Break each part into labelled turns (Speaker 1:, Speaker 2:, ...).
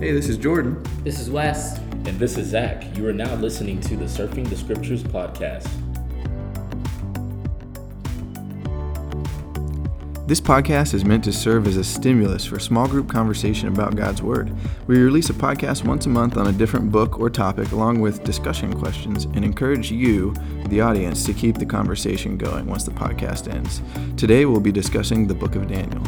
Speaker 1: Hey, this is Jordan.
Speaker 2: This is Wes.
Speaker 3: And this is Zach. You are now listening to the Surfing the Scriptures podcast.
Speaker 1: This podcast is meant to serve as a stimulus for small group conversation about God's Word. We release a podcast once a month on a different book or topic, along with discussion questions, and encourage you, the audience, to keep the conversation going once the podcast ends. Today, we'll be discussing the book of Daniel.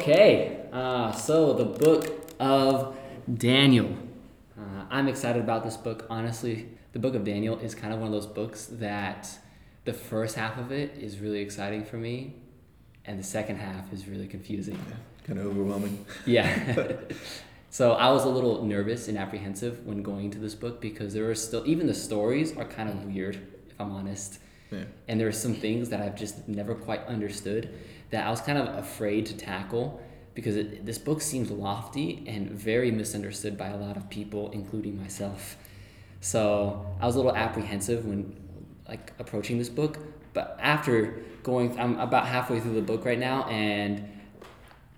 Speaker 2: Okay, uh, so the book of Daniel. Uh, I'm excited about this book. Honestly, the book of Daniel is kind of one of those books that the first half of it is really exciting for me, and the second half is really confusing.
Speaker 1: Kind of overwhelming.
Speaker 2: Yeah. so I was a little nervous and apprehensive when going to this book because there are still, even the stories are kind of weird, if I'm honest.
Speaker 1: Yeah.
Speaker 2: And there are some things that I've just never quite understood that I was kind of afraid to tackle because it, this book seems lofty and very misunderstood by a lot of people, including myself. So I was a little apprehensive when like approaching this book, but after going, I'm about halfway through the book right now, and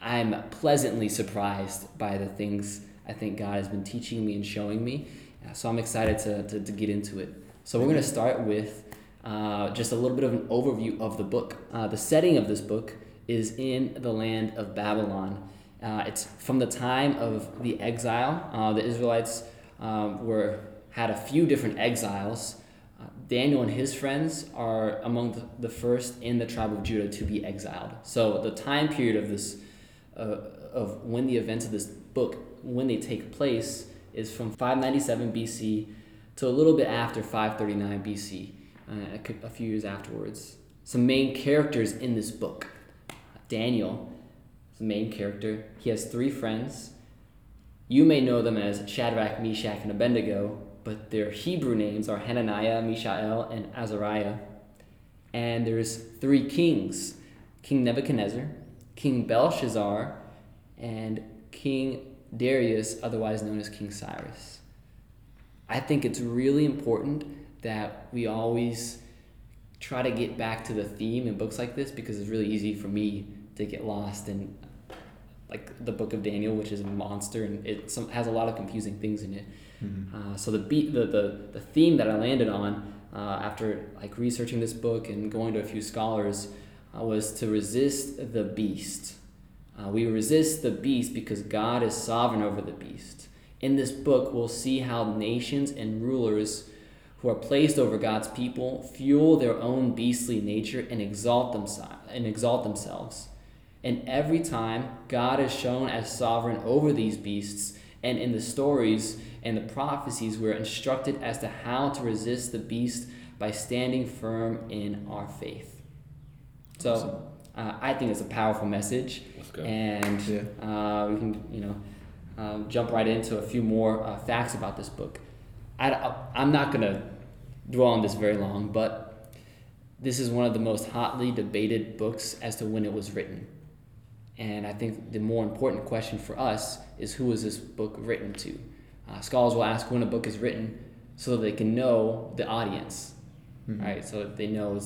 Speaker 2: I'm pleasantly surprised by the things I think God has been teaching me and showing me. So I'm excited to, to, to get into it. So we're going to start with uh, just a little bit of an overview of the book. Uh, the setting of this book is in the land of Babylon. Uh, it's from the time of the exile. Uh, the Israelites um, were had a few different exiles. Uh, Daniel and his friends are among the, the, first in the tribe of Judah to be exiled. So the time period of this, of when the events of this book, when they take place, is from 597 BC to a little bit after 539 BC uh, a, a few years afterwards. Some main characters in this book. Daniel is the main character. He has three friends. You may know them as Shadrach, Meshach, and Abednego, but their Hebrew names are Hananiah, Mishael, and Azariah. And there's three kings King Nebuchadnezzar, King Belshazzar, and King Darius, otherwise known as King Cyrus. I think it's really important that we always try to get back to the theme in books like this because it's really easy for me to get lost in like the book of Daniel, which is a monster and it some, has a lot of confusing things in it. Mm-hmm. Uh, so the, beat, the, the the theme that I landed on uh, after like researching this book and going to a few scholars uh, was to resist the beast. Uh, we resist the beast because God is sovereign over the beast. In this book, we'll see how nations and rulers who are placed over God's people fuel their own beastly nature and exalt themselves and exalt themselves. And every time God is shown as sovereign over these beasts, and in the stories and the prophecies, we're instructed as to how to resist the beast by standing firm in our faith. So uh, I think it's a powerful message, and yeah. uh, we can you know um, jump right into a few more uh, facts about this book. I, I'm not going to dwell on this very long, but this is one of the most hotly debated books as to when it was written. And I think the more important question for us is who is this book written to? Uh, scholars will ask when a book is written so that they can know the audience, mm-hmm. right? So that they know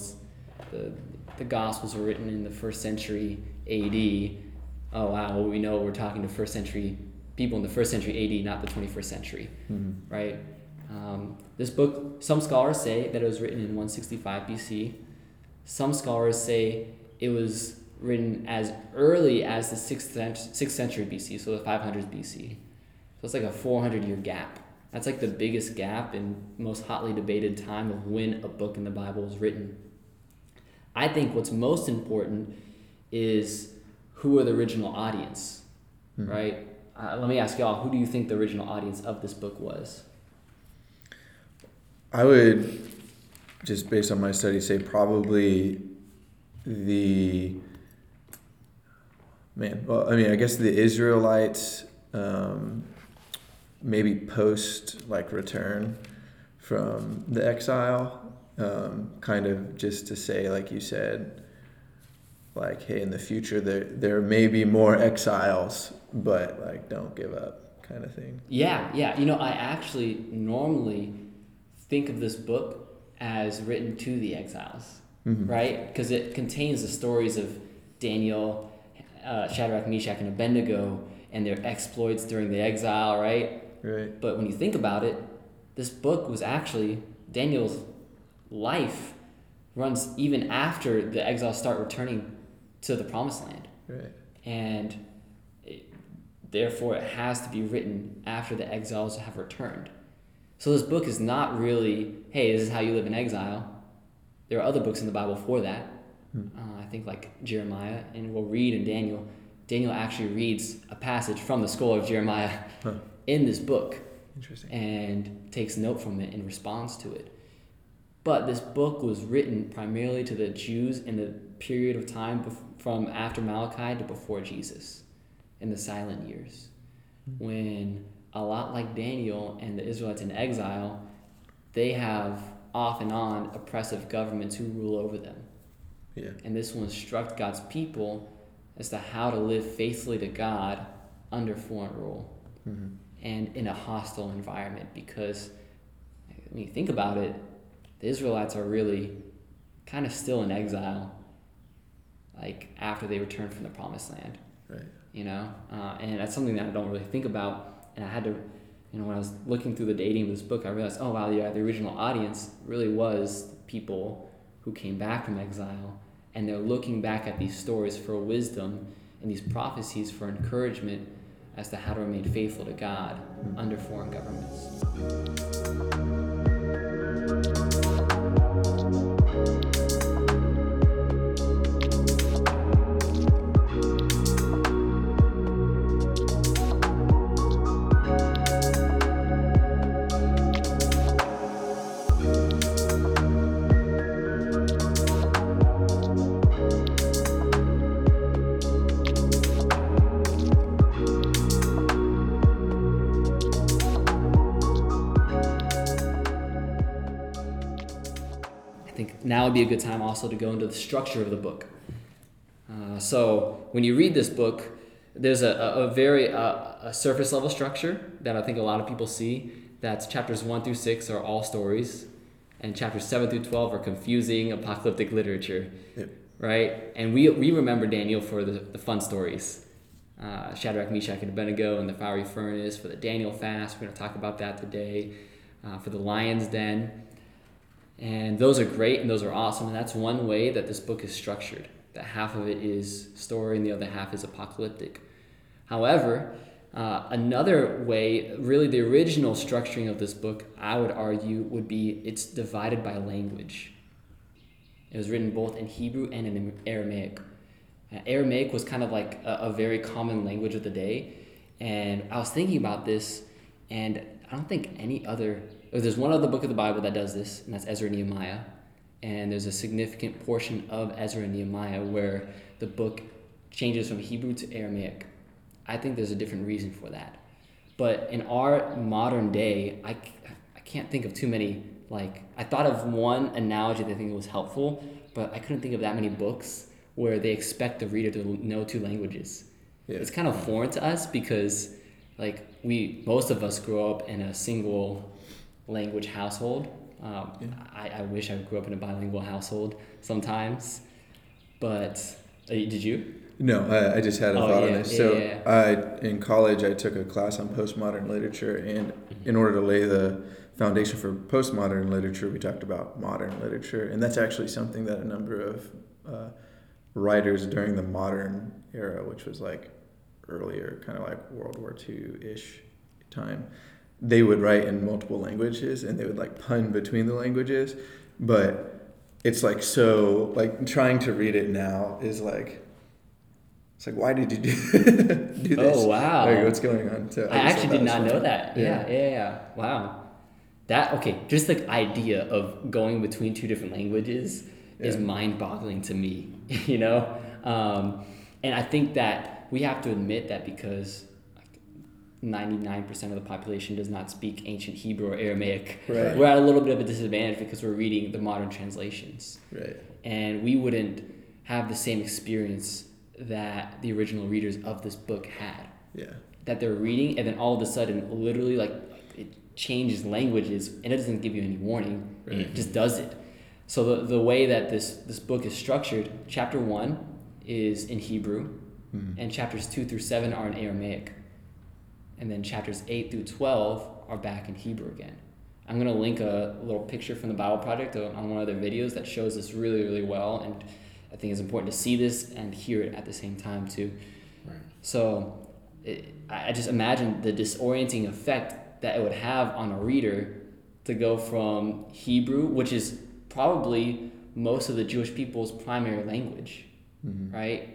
Speaker 2: the, the Gospels were written in the first century AD. Oh, wow, well, we know we're talking to first century people in the first century AD, not the 21st century, mm-hmm. right? Um, this book, some scholars say that it was written in 165 BC. Some scholars say it was written as early as the 6th, 6th century BC, so the 500s BC. So it's like a 400 year gap. That's like the biggest gap and most hotly debated time of when a book in the Bible was written. I think what's most important is who are the original audience, mm-hmm. right? Uh, let me ask y'all, who do you think the original audience of this book was?
Speaker 1: I would just based on my study say probably the man. Well, I mean, I guess the Israelites um, maybe post like return from the exile, um, kind of just to say, like you said, like hey, in the future there there may be more exiles, but like don't give up kind of thing.
Speaker 2: Yeah, yeah. You know, I actually normally think of this book as written to the exiles,
Speaker 1: Mhm.
Speaker 2: right? Because it contains the stories of Daniel, uh, Shadrach, Meshach, and Abednego and their exploits during the exile, right?
Speaker 1: Right.
Speaker 2: But when you think about it, this book was actually Daniel's life runs even after the exiles start returning to the promised land.
Speaker 1: Right.
Speaker 2: And it, therefore, it has to be written after the exiles have returned. So this book is not really, hey, this is how you live in exile. There are other books in the Bible for that.
Speaker 1: Hmm.
Speaker 2: Uh, I think like Jeremiah, and we'll read in Daniel. Daniel actually reads a passage from the scroll of Jeremiah
Speaker 1: Huh.
Speaker 2: in this book
Speaker 1: Interesting.
Speaker 2: and takes note from it in response to it. But this book was written primarily to the Jews in the period of time bef- from after Malachi to before Jesus, in the silent years, when a lot like Daniel and the Israelites in exile, they have off and on oppressive governments who rule over them.
Speaker 1: Yeah.
Speaker 2: And this will instruct God's people as to how to live faithfully to God under foreign rule
Speaker 1: hmm
Speaker 2: and in a hostile environment because when you think about it, the Israelites are really kind of still in exile, like after they return from the promised land,
Speaker 1: Right.
Speaker 2: you know? Uh, and that's something that I don't really think about. And I had to, you know, when I was looking through the dating of this book, I realized, oh, wow, yeah, the original audience really was people who came back from exile and they're looking back at these stories for wisdom and these prophecies for encouragement as to how to remain faithful to God under foreign governments. Would be a good time also to go into the structure of the book. Uh, so when you read this book, there's a, a, a very uh, a surface level structure that I think a lot of people see. That's chapters one through six are all stories, and chapters seven through twelve are confusing apocalyptic literature,
Speaker 1: Yep.
Speaker 2: right? And we we remember Daniel for the, the fun stories, uh, Shadrach, Meshach, and Abednego, and the fiery furnace for the Daniel fast. We're going to talk about that today. Uh, for the lion's den, and those are great and those are awesome. And that's one way that this book is structured. That half of it is story and the other half is apocalyptic. However, uh, another way, really the original structuring of this book, I would argue, would be it's divided by language. It was written both in Hebrew and in Aramaic. Uh, Aramaic was kind of like a, a very common language of the day. And I was thinking about this, and I don't think any other. There's one other book of the Bible that does this, and that's Ezra and Nehemiah. And there's a significant portion of Ezra and Nehemiah where the book changes from Hebrew to Aramaic. I think there's a different reason for that. But in our modern day, I, I can't think of too many. Like, I thought of one analogy that I think was helpful, but I couldn't think of that many books where they expect the reader to know two languages.
Speaker 1: Yeah.
Speaker 2: It's kind of foreign to us because, like, we, most of us grow up in a single language household. Um,
Speaker 1: Yeah.
Speaker 2: I, I wish I grew up in a bilingual household sometimes, but uh, did you?
Speaker 1: No, I, I just had a
Speaker 2: Oh,
Speaker 1: thought on this.
Speaker 2: yeah,
Speaker 1: so,
Speaker 2: yeah.
Speaker 1: I in college I took a class on postmodern literature, and in order to lay the foundation for postmodern literature, we talked about modern literature, and that's actually something that a number of uh, writers during the modern era, which was like earlier, kind of like World War II ish time, they would write in multiple languages, and they would like pun between the languages, but it's like so like trying to read it now is like it's like why did you do, do this
Speaker 2: Oh, wow.
Speaker 1: like what's going on so
Speaker 2: I
Speaker 1: thought
Speaker 2: actually did not know that. Yeah.
Speaker 1: Yeah.
Speaker 2: yeah, yeah, Wow. That okay, just the idea of going between two different languages is mind-boggling to me, you know? Um, and I think that we have to admit that because 99% of the population does not speak ancient Hebrew or Aramaic.
Speaker 1: Right.
Speaker 2: We're at a little bit of a disadvantage because we're reading the modern translations
Speaker 1: right
Speaker 2: and we wouldn't have the same experience that the original readers of this book had
Speaker 1: yeah
Speaker 2: that they're reading, and then all of a sudden, literally, like it changes languages, and it doesn't give you any warning.
Speaker 1: Right.
Speaker 2: It just does it. So the, the way that this this book is structured, chapter one is in Hebrew,
Speaker 1: Mhm.
Speaker 2: and chapters two through seven are in Aramaic, and then chapters eight through twelve are back in Hebrew again. I'm gonna link a little picture from the Bible Project on one of their videos that shows this really really well, and I think it's important to see this and hear it at the same time too.
Speaker 3: Right.
Speaker 2: So it, I just imagine the disorienting effect that it would have on a reader to go from Hebrew, which is probably most of the Jewish people's primary language,
Speaker 1: Mhm.
Speaker 2: right,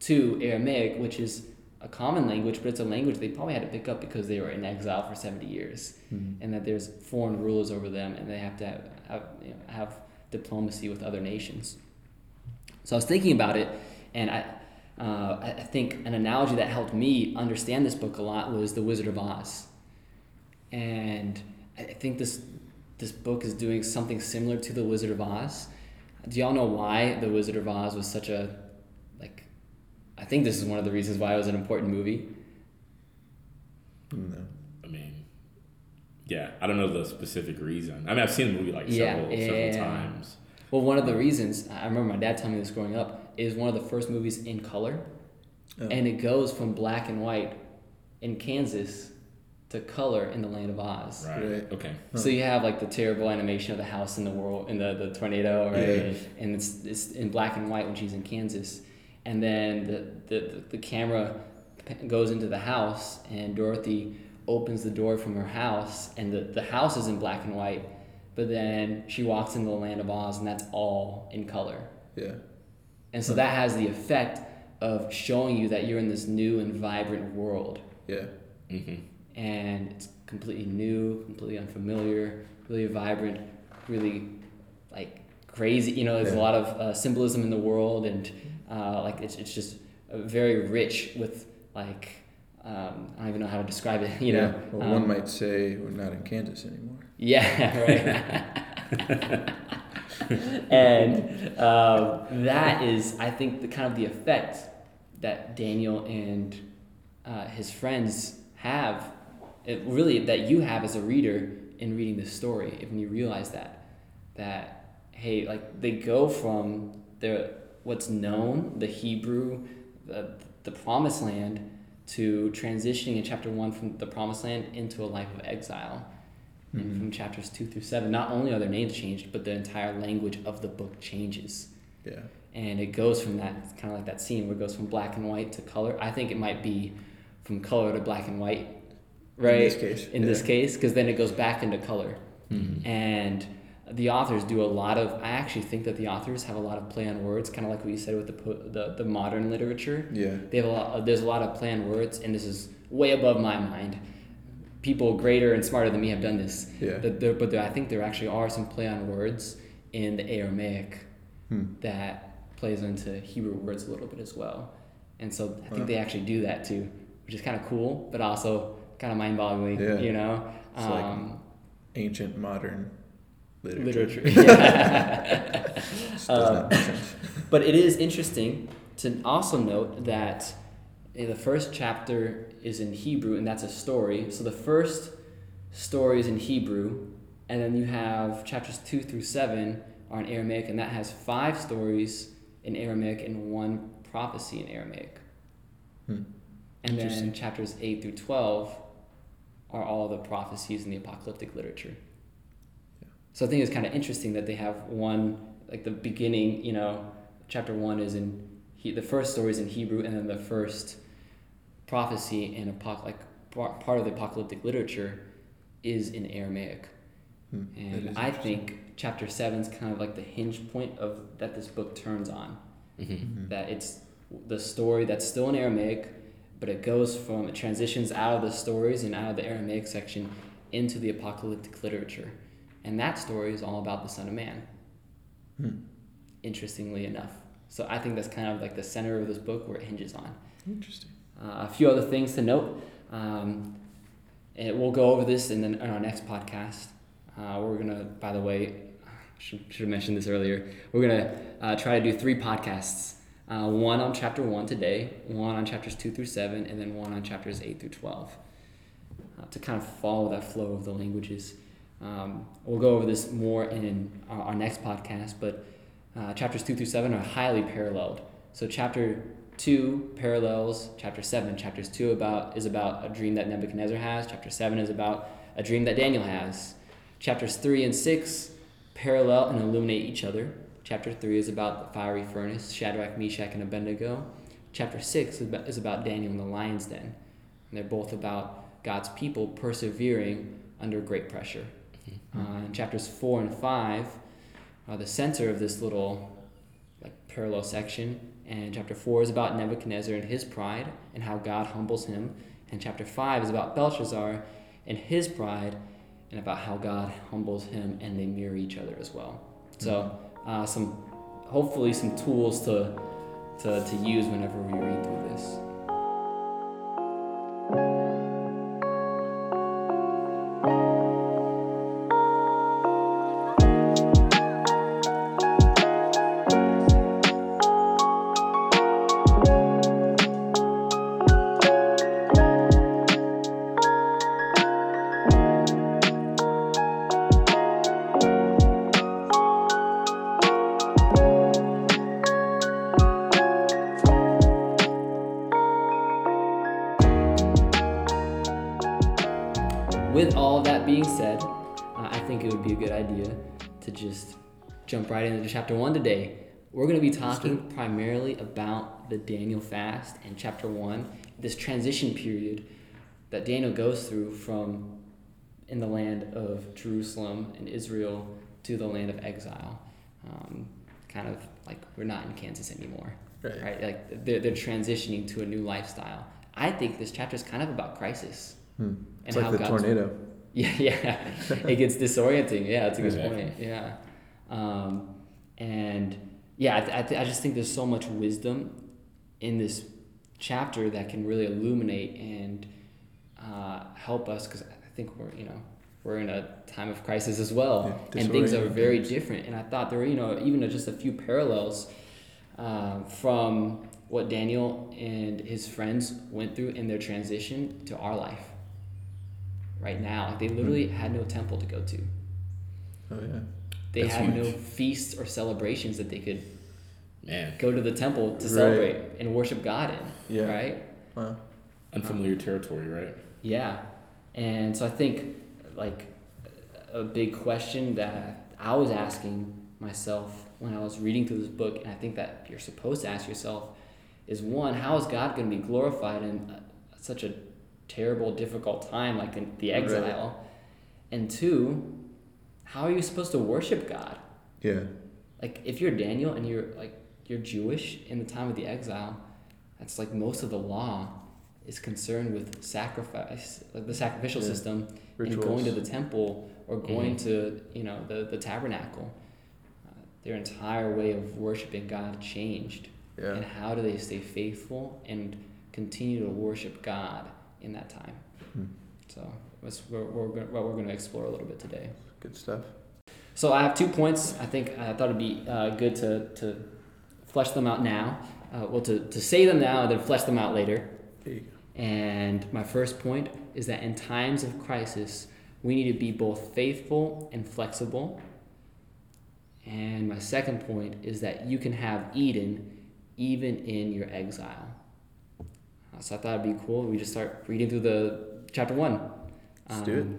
Speaker 2: to Aramaic, which is a common language, but it's a language they probably had to pick up because they were in exile for 70 years
Speaker 1: Mhm.
Speaker 2: and that there's foreign rulers over them and they have to have, have, you know, have diplomacy with other nations. So I was thinking about it, and I, uh, I think an analogy that helped me understand this book a lot was The Wizard of Oz. And I think this, this book is doing something similar to The Wizard of Oz. Do y'all know why The Wizard of Oz was such a, I think this is one of the reasons why it was an important movie.
Speaker 1: No.
Speaker 3: I mean, yeah, I don't know the specific reason. I mean, I've seen the movie like
Speaker 2: Yeah,
Speaker 3: several,
Speaker 2: yeah,
Speaker 3: several times.
Speaker 2: Well, one of the reasons I remember my dad telling me this growing up is one of the first movies in color,
Speaker 1: Oh.
Speaker 2: and it goes from black and white in Kansas to color in the land of Oz.
Speaker 3: Right.
Speaker 1: Right.
Speaker 3: Okay.
Speaker 2: So you have like the terrible animation of the house in the world in the, the tornado, right?
Speaker 1: Yeah.
Speaker 2: And it's, it's in black and white when she's in Kansas, and then the the, the camera goes into the house, and Dorothy opens the door from her house, and the, the house is in black and white, but then she walks into the land of Oz, and that's all in color.
Speaker 1: Yeah.
Speaker 2: And so that has the effect of showing you that you're in this new and vibrant world.
Speaker 1: Yeah.
Speaker 3: Mm-hmm.
Speaker 2: And it's completely new, completely unfamiliar, really vibrant, really like crazy. You know, there's a lot of uh, symbolism in the world, and uh, like it's, it's just uh, very rich with like, um, I don't even know how to describe it, you
Speaker 1: yeah.
Speaker 2: know.
Speaker 1: Well,
Speaker 2: Um,
Speaker 1: one might say we're not in Kansas anymore.
Speaker 2: Yeah, right. and um, that is, I think, the kind of the effect that Daniel and uh, his friends have, it really that you have as a reader in reading this story. If you realize that, that hey, like they go from the what's known, the Hebrew, the the Promised Land, to transitioning in chapter one from the Promised Land into a life of exile. And
Speaker 1: Mhm.
Speaker 2: from chapters two through seven, not only are their names changed, but the entire language of the book changes.
Speaker 1: Yeah.
Speaker 2: And it goes from that, it's kind of like that scene where it goes from black and white to color. I think it might be from color to black and white, right?
Speaker 1: In this case.
Speaker 2: In this case, because then it goes back into color.
Speaker 3: Mm-hmm.
Speaker 2: And the authors do a lot of, I actually think that the authors have a lot of play on words, kind of like what you said with the, the, the modern literature.
Speaker 1: Yeah.
Speaker 2: They have a lot. There's a lot of play on words, and this is way above my mind. People greater and smarter than me have done this.
Speaker 1: Yeah.
Speaker 2: But there, but there, I think there actually are some play on words in the Aramaic
Speaker 1: Hmm.
Speaker 2: that plays into Hebrew words a little bit as well. And so I think
Speaker 1: Wow.
Speaker 2: they actually do that too, which is kind of cool, but also kind of mind-boggling.
Speaker 1: Yeah.
Speaker 2: You know.
Speaker 1: It's like
Speaker 2: Um,
Speaker 1: Ancient modern literature.
Speaker 2: literature. Yeah. Um,
Speaker 1: not make sense.
Speaker 2: But it is interesting to also note that eh, the first chapter is in Hebrew, and that's a story. So the first story is in Hebrew, and then you have chapters two through seven are in Aramaic, and that has five stories in Aramaic and one prophecy in Aramaic.
Speaker 1: Hmm.
Speaker 2: And then chapters eight through twelve are all the prophecies in the apocalyptic literature.
Speaker 1: Yeah.
Speaker 2: So I think it's kind of interesting that they have one like the beginning. You know, chapter one is in he, the first story is in Hebrew, and then the first prophecy in apoc- like part of the apocalyptic literature is in Aramaic.
Speaker 1: Hmm.
Speaker 2: And I think chapter seven is kind of like the hinge point of that this book turns on.
Speaker 3: Mm-hmm.
Speaker 1: Mhm.
Speaker 2: That it's the story that's still in Aramaic, but it goes from it transitions out of the stories and out of the Aramaic section into the apocalyptic literature, and that story is all about the Son of Man.
Speaker 1: Hmm.
Speaker 2: Interestingly enough, so I think that's kind of like the center of this book where it hinges on.
Speaker 1: Interesting.
Speaker 2: Uh, a few other things to note. Um, and we'll go over this in, the, in our next podcast. Uh, we're gonna, by the way, should should have mentioned this earlier. We're gonna uh, try to do three podcasts Uh, one on chapter 1 today, one on chapters 2 through 7, and then one on chapters 8 through 12 uh, to kind of follow that flow of the languages. Um, we'll go over this more in our, our next podcast, but uh, chapters 2 through 7 are highly paralleled. So, chapter 2 parallels chapter 7. Chapters 2 about is about a dream that Nebuchadnezzar has, chapter 7 is about a dream that Daniel has. Chapters 3 and 6 parallel and illuminate each other. Chapter 3 is about the fiery furnace, Shadrach, Meshach, and Abednego. Chapter 6 is about, Daniel in the lion's den. And they're both about God's people persevering under great pressure. Uh, in chapters 4 and 5 are the center of this little like parallel section. And chapter 4 is about Nebuchadnezzar and his pride and how God humbles him. And chapter 5 is about Belshazzar and his pride and about how God humbles him and they mirror each other as well. So, uh, some hopefully some tools to, to, to use whenever we read through this. Jump right into chapter one today. We're going to be talking primarily about the Daniel fast and chapter one, this transition period that Daniel goes through from in the land of Jerusalem and Israel to the land of exile. Um, kind of like we're not in Kansas anymore,
Speaker 1: Right.
Speaker 2: right? Like they're, they're transitioning to a new lifestyle. I think this chapter is kind of about crisis.
Speaker 1: Hmm. It's
Speaker 2: And
Speaker 1: like
Speaker 2: how
Speaker 1: the
Speaker 2: God's-
Speaker 1: tornado.
Speaker 2: Yeah, yeah. it gets disorienting. Yeah, that's a good
Speaker 3: Exactly.
Speaker 2: point. Yeah. Um, and yeah, I, th- I, th- I just think there's so much wisdom in this chapter that can really illuminate and uh, help us because I think we're, you know, we're in a time of crisis as well.
Speaker 1: Yeah,
Speaker 2: and things are very different. And I thought there were, you know, even just a few parallels uh, from what Daniel and his friends went through in their transition to our life right now. Like they literally
Speaker 1: Hmm.
Speaker 2: had no temple to go to.
Speaker 1: Oh yeah.
Speaker 2: They
Speaker 3: That's
Speaker 2: had no feasts or celebrations that they could
Speaker 3: Man,
Speaker 2: go to the temple to
Speaker 1: Right.
Speaker 2: celebrate and worship God in.
Speaker 1: Yeah.
Speaker 2: Right?
Speaker 1: Wow.
Speaker 3: unfamiliar territory, right?
Speaker 2: Yeah. And so I think like a big question that I was asking myself when I was reading through this book, and I think that you're supposed to ask yourself, is one, how is God going to be glorified in uh, such a terrible, difficult time like in the
Speaker 1: Right.
Speaker 2: exile? And two, how are you supposed to worship God?
Speaker 1: Yeah.
Speaker 2: Like if you're Daniel and you're like you're Jewish in the time of the exile, that's like most of the law is concerned with sacrifice, like the sacrificial
Speaker 1: Yeah.
Speaker 2: system,
Speaker 1: Rituals.
Speaker 2: and going to the temple or going to you know the the tabernacle. Uh, their entire way of worshiping God changed.
Speaker 1: Yeah.
Speaker 2: And how do they stay faithful and continue to worship God in that time?
Speaker 1: Hmm.
Speaker 2: So that's what we're, what we're going to explore a little bit today.
Speaker 1: Good stuff.
Speaker 2: So I have two points. I think I thought it'd be uh, good to, to flesh them out now. Uh, well, to, to say them now and then flesh them out later.
Speaker 1: There you go.
Speaker 2: And my first point is that in times of crisis, we need to be both faithful and flexible. And my second point is that you can have Eden even in your exile. Uh, so I thought it'd be cool. We just start reading through the chapter one.
Speaker 1: Let's do it.
Speaker 2: Um,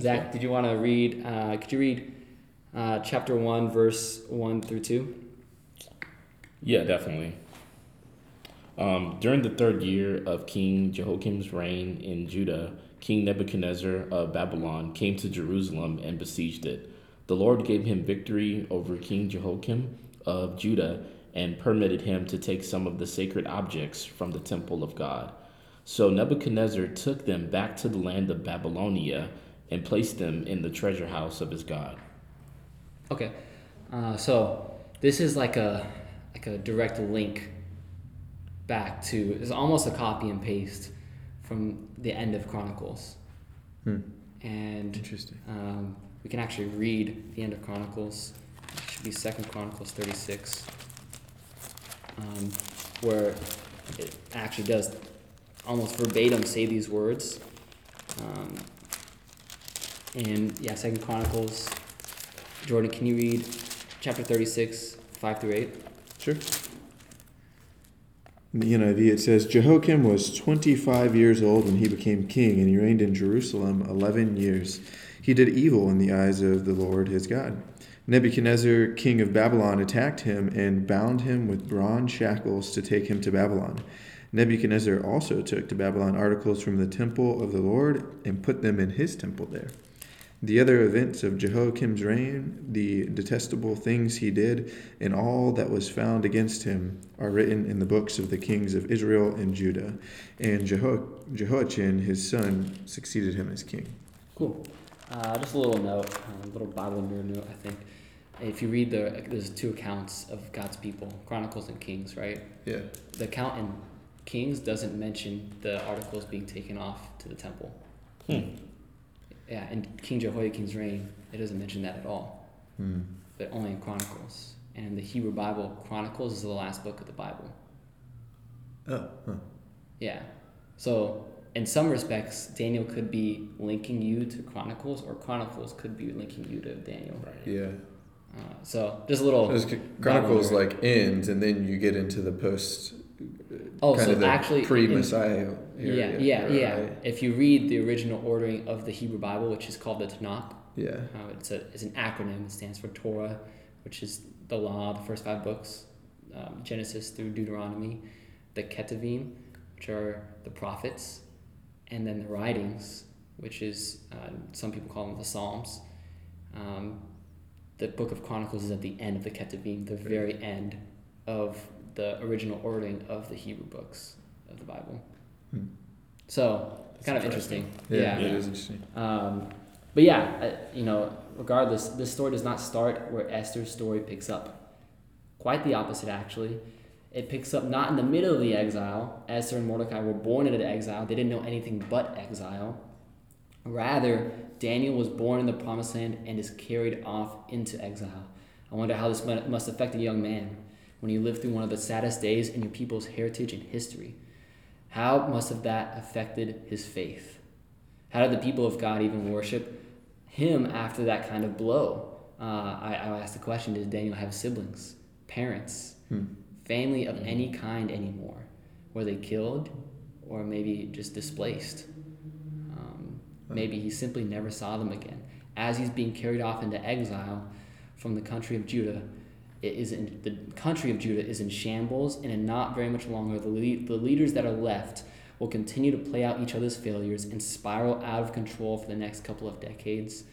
Speaker 2: Zach, did you want to read? Uh, could you read uh, chapter one, verse one through two?
Speaker 3: Yeah, definitely. Um, during the third year of King Jehoiakim's reign in Judah, King Nebuchadnezzar of Babylon came to Jerusalem and besieged it. The Lord gave him victory over King Jehoiakim of Judah and permitted him to take some of the sacred objects from the temple of God. So Nebuchadnezzar took them back to the land of Babylonia and placed them in the treasure house of his God.
Speaker 2: Okay, uh, so this is like a like a direct link back to it's almost a copy and paste from the end of Chronicles,
Speaker 1: Hmm.
Speaker 2: and
Speaker 1: Interesting.
Speaker 2: um, we can actually read the end of Chronicles. It should be Second Chronicles thirty six. um, where it actually does almost verbatim say these words. Um, and yeah, Second Chronicles. Jordan, can you read chapter thirty-six, five through eight?
Speaker 1: Sure. In the NIV, it says Jehoiakim was 25 years old when he became king, and he reigned in Jerusalem 11 years. He did evil in the eyes of the Lord his God. Nebuchadnezzar, king of Babylon, attacked him and bound him with bronze shackles to take him to Babylon. Nebuchadnezzar also took to Babylon articles from the temple of the Lord and put them in his temple there. The other events of Jehoiakim's reign, the detestable things he did, and all that was found against him are written in the books of the kings of Israel and Judah. And Jeho- Jehoiachin, his son, succeeded him as king.
Speaker 2: Cool. Uh, just a little note, a little Bible nerd note, I think. If you read the, there's two accounts of God's people, Chronicles and Kings, right?
Speaker 1: Yeah.
Speaker 2: The account in Kings doesn't mention the articles being taken off to the temple.
Speaker 3: Hmm.
Speaker 2: Yeah, in King Jehoiakim's reign, it doesn't mention that at all,
Speaker 1: Hmm.
Speaker 2: but only in Chronicles. And in the Hebrew Bible, Chronicles is the last book of the Bible.
Speaker 1: Oh, huh.
Speaker 2: Yeah. So, in some respects, Daniel could be linking you to Chronicles, or Chronicles could be linking you to Daniel.
Speaker 3: Right.
Speaker 1: yeah.
Speaker 2: Uh, so, just a little.
Speaker 1: Chronicles like ends, and then you get into the post.
Speaker 2: Oh,
Speaker 1: kind
Speaker 2: so
Speaker 1: of the
Speaker 2: actually,
Speaker 1: pre-Messiah.
Speaker 2: Yeah, yeah, yeah. If you read the original ordering of the Hebrew Bible, which is called the Tanakh,
Speaker 1: Yeah.
Speaker 2: uh, it's, a, it's an acronym. It stands for Torah, which is the law, the first five books, um, Genesis through Deuteronomy, the Ketuvim, which are the prophets, and then the writings, which is uh, some people call them the Psalms. Um, the book of Chronicles is at the end of the Ketuvim, the very end of the original ordering of the Hebrew books of the Bible.
Speaker 1: Hmm.
Speaker 2: So,
Speaker 3: That's
Speaker 2: kind of
Speaker 3: interesting.
Speaker 2: interesting.
Speaker 1: Yeah,
Speaker 3: Yeah.
Speaker 1: it is interesting.
Speaker 2: Um, but yeah, I, you know, regardless, this story does not start where Esther's story picks up. Quite the opposite, actually. It picks up not in the middle of the exile. Esther and Mordecai were born into the exile. They didn't know anything but exile. Rather, Daniel was born in the promised land and is carried off into exile. I wonder how this must affect a young man when you live through one of the saddest days in your people's heritage and history. How must have that affected his faith? How did the people of God even worship him after that kind of blow? Uh, I, I asked the question Does Daniel have siblings, parents,
Speaker 1: Hmm.
Speaker 2: family of any kind anymore? Were they killed or maybe just displaced? Um, maybe he simply never saw them again. As he's being carried off into exile from the country of Judah, it is in, the country of Judah is in shambles, and in not very much longer, the, le- the leaders that are left will continue to play out each other's failures and spiral out of control for the next couple of decades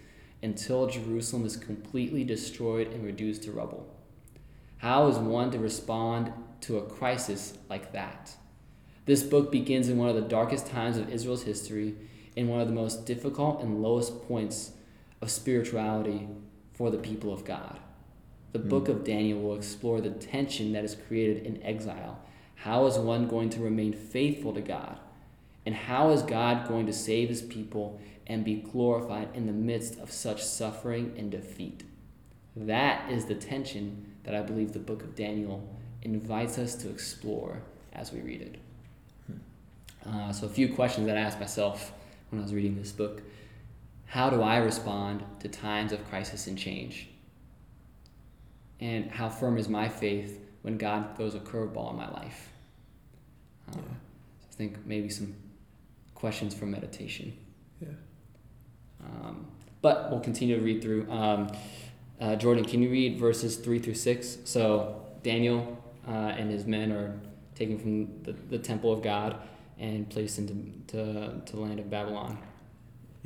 Speaker 2: until Jerusalem is completely destroyed and reduced to rubble. How is one to respond to a crisis like that? This book begins in one of the darkest times of Israel's history, in one of the most difficult and lowest points of spirituality for the people of God. The
Speaker 1: Hmm.
Speaker 2: book of Daniel will explore the tension that is created in exile. How is one going to remain faithful to God? And how is God going to save his people and be glorified in the midst of such suffering and defeat? That is the tension that I believe the book of Daniel invites us to explore as we read it. Uh, so, a few questions that I asked myself when I was reading this book How do I respond to times of crisis and change? And how firm is my faith when God throws a curveball in my life? Uh,
Speaker 1: Yeah.
Speaker 2: I think maybe some questions for meditation.
Speaker 1: Yeah.
Speaker 2: Um, but we'll continue to read through. Um, uh, Jordan, can you read verses 3 through 6? So Daniel uh, and his men are taken from the, the temple of God and placed into to, to the land of Babylon.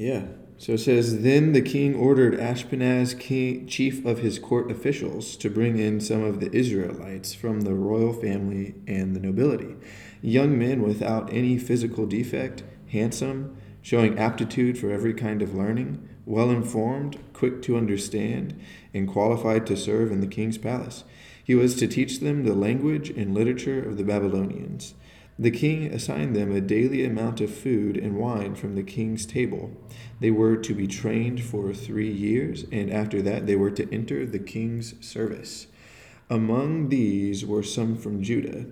Speaker 1: Yeah. So it says, Then the king ordered Ashpenaz, king, chief of his court officials, to bring in some of the Israelites from the royal family and the nobility, young men without any physical defect, handsome, showing aptitude for every kind of learning, well informed, quick to understand, and qualified to serve in the king's palace. He was to teach them the language and literature of the Babylonians. The king assigned them a daily amount of food and wine from the king's table. They were to be trained for three years, and after that, they were to enter the king's service. Among these were some from Judah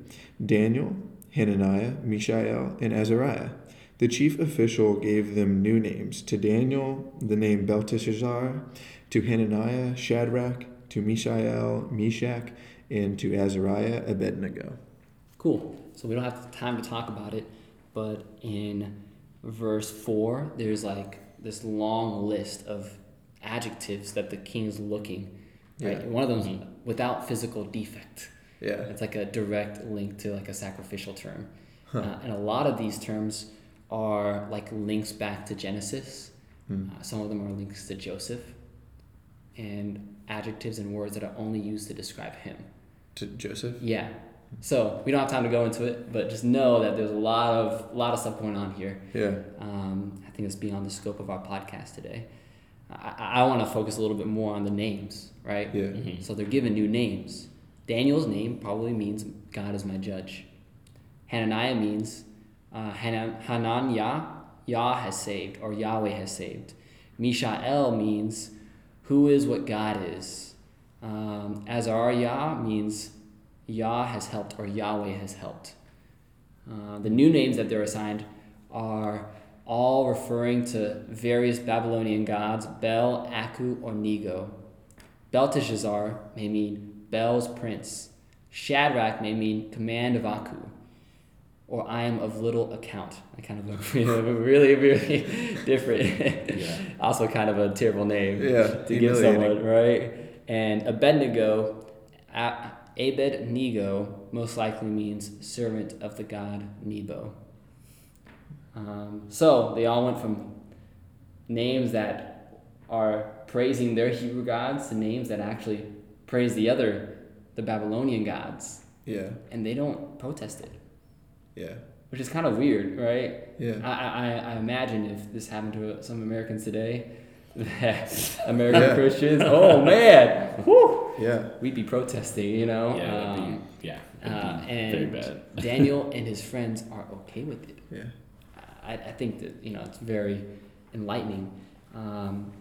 Speaker 1: Daniel, Hananiah, Mishael, and Azariah. The chief official gave them new names to Daniel, the name Belteshazzar, to Hananiah, Shadrach, to Mishael, Meshach, and to Azariah, Abednego.
Speaker 2: Cool. So we don't have time to talk about it, but in verse 4, there's like this long list of adjectives that the king is looking. Right?
Speaker 1: Yeah.
Speaker 2: One of them is without physical defect.
Speaker 1: Yeah.
Speaker 2: It's like a direct link to like a sacrificial term.
Speaker 1: Huh.
Speaker 2: Uh, and a lot of these terms are like links back to Genesis.
Speaker 1: Hmm.
Speaker 2: Uh, some of them are links to Joseph. And adjectives and words that are only used to describe him.
Speaker 1: To Joseph?
Speaker 2: Yeah. So we don't have time to go into it, but just know that there's a lot of lot of stuff going on here.
Speaker 1: Yeah.
Speaker 2: Um, I think it's beyond the scope of our podcast today. I, I, I want to focus a little bit more on the names, right?
Speaker 1: Yeah.
Speaker 3: Mhm.
Speaker 2: So they're given new names. Daniel's name probably means God is my judge. Hananiah means uh, Hanan, Hanan Yah, Yah has saved, or Yahweh has saved. Mishael means who is what God is. Um, Azariah means Yah has helped, or Yahweh has helped. Uh, the new names that they're assigned are all referring to various Babylonian gods Bel, Aku, or Nego. Belteshazzar may mean Bel's prince. Shadrach may mean command of Aku, or I am of little account. I kind of look really, really different.
Speaker 3: Yeah.
Speaker 2: also, kind of a terrible name
Speaker 1: Yeah,
Speaker 2: to give someone, right? And Abednego, A- Abed-Nego, most likely means servant of the god Nebo. Um, so they all went from names that are praising their Hebrew gods to names that actually praise the other, the Babylonian gods,
Speaker 1: Yeah.
Speaker 2: and they don't protest it,
Speaker 1: Yeah.
Speaker 2: which is kind of weird, right?
Speaker 1: Yeah.
Speaker 2: I, I, I imagine if this happened to some Americans today, American
Speaker 1: Yeah.
Speaker 2: Christians, oh man, whew,
Speaker 1: Yeah.
Speaker 2: we'd be protesting, you know.
Speaker 3: Yeah, it'd be,
Speaker 2: Um,
Speaker 3: yeah,
Speaker 2: uh, and
Speaker 3: very bad.
Speaker 2: Daniel and his friends are okay with it.
Speaker 1: Yeah.
Speaker 2: I, I think that you know it's very enlightening. Um,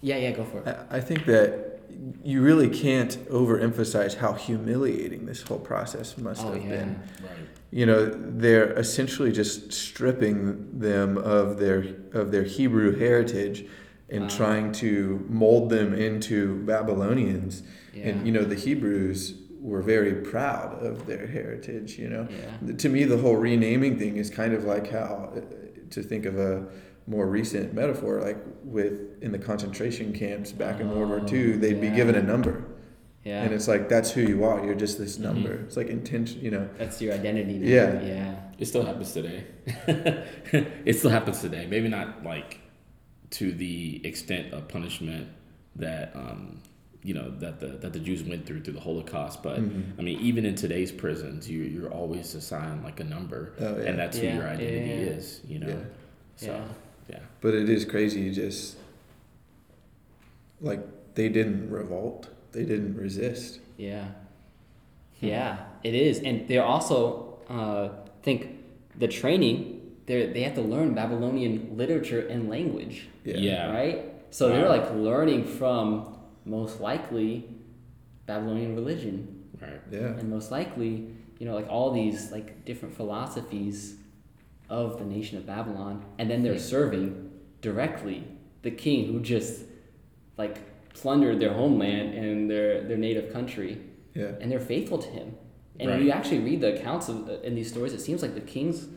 Speaker 2: yeah, yeah, go for it.
Speaker 1: I I think that you really can't overemphasize how humiliating this whole process must
Speaker 2: Oh
Speaker 1: have
Speaker 2: yeah,
Speaker 1: been.
Speaker 3: Right.
Speaker 1: You know, they're essentially just stripping them of their of their Hebrew heritage and
Speaker 2: Wow.
Speaker 1: trying to mold them into Babylonians.
Speaker 2: yeah,
Speaker 1: And you know, the Hebrews were very proud of their heritage, you know.
Speaker 2: yeah,
Speaker 1: To me, the whole renaming thing is kind of like how, uh, to think of a more recent metaphor, like with in the concentration camps back in World War
Speaker 2: Oh,
Speaker 1: II, they'd be given a number,
Speaker 2: yeah.
Speaker 1: and it's like that's who you are. You're just this
Speaker 3: Mhm.
Speaker 1: number. It's like intention, you know.
Speaker 2: That's your identity. Now.
Speaker 1: Yeah.
Speaker 2: yeah,
Speaker 3: It still happens today. it still happens today. Maybe not like to the extent of punishment that um, you know that the that the Jews went through through the Holocaust. But
Speaker 1: Mhm.
Speaker 3: I mean, even in today's prisons, you you're always assigned like a number,
Speaker 1: Oh, yeah.
Speaker 3: and that's who your identity
Speaker 2: yeah.
Speaker 3: is. You know.
Speaker 1: Yeah.
Speaker 3: So
Speaker 2: Yeah.
Speaker 3: yeah.
Speaker 1: But it is crazy. You just like they didn't revolt. They didn't resist.
Speaker 2: yeah,
Speaker 3: Hmm.
Speaker 2: yeah. It is, and they're also uh, think the training. They they have to learn Babylonian literature and language.
Speaker 1: Yeah.
Speaker 3: Yeah.
Speaker 2: right? So they're like learning from most likely Babylonian religion,
Speaker 3: Right.
Speaker 1: Yeah.
Speaker 2: and most likely, you know, like all these like different philosophies of the nation of Babylon, and then they're
Speaker 3: Hmm.
Speaker 2: serving directly the king who just like plundered their homeland and their their native country,
Speaker 1: Yeah.
Speaker 2: and they're faithful to him. And
Speaker 3: Right.
Speaker 2: when you actually read the accounts of in these stories, it seems like the king's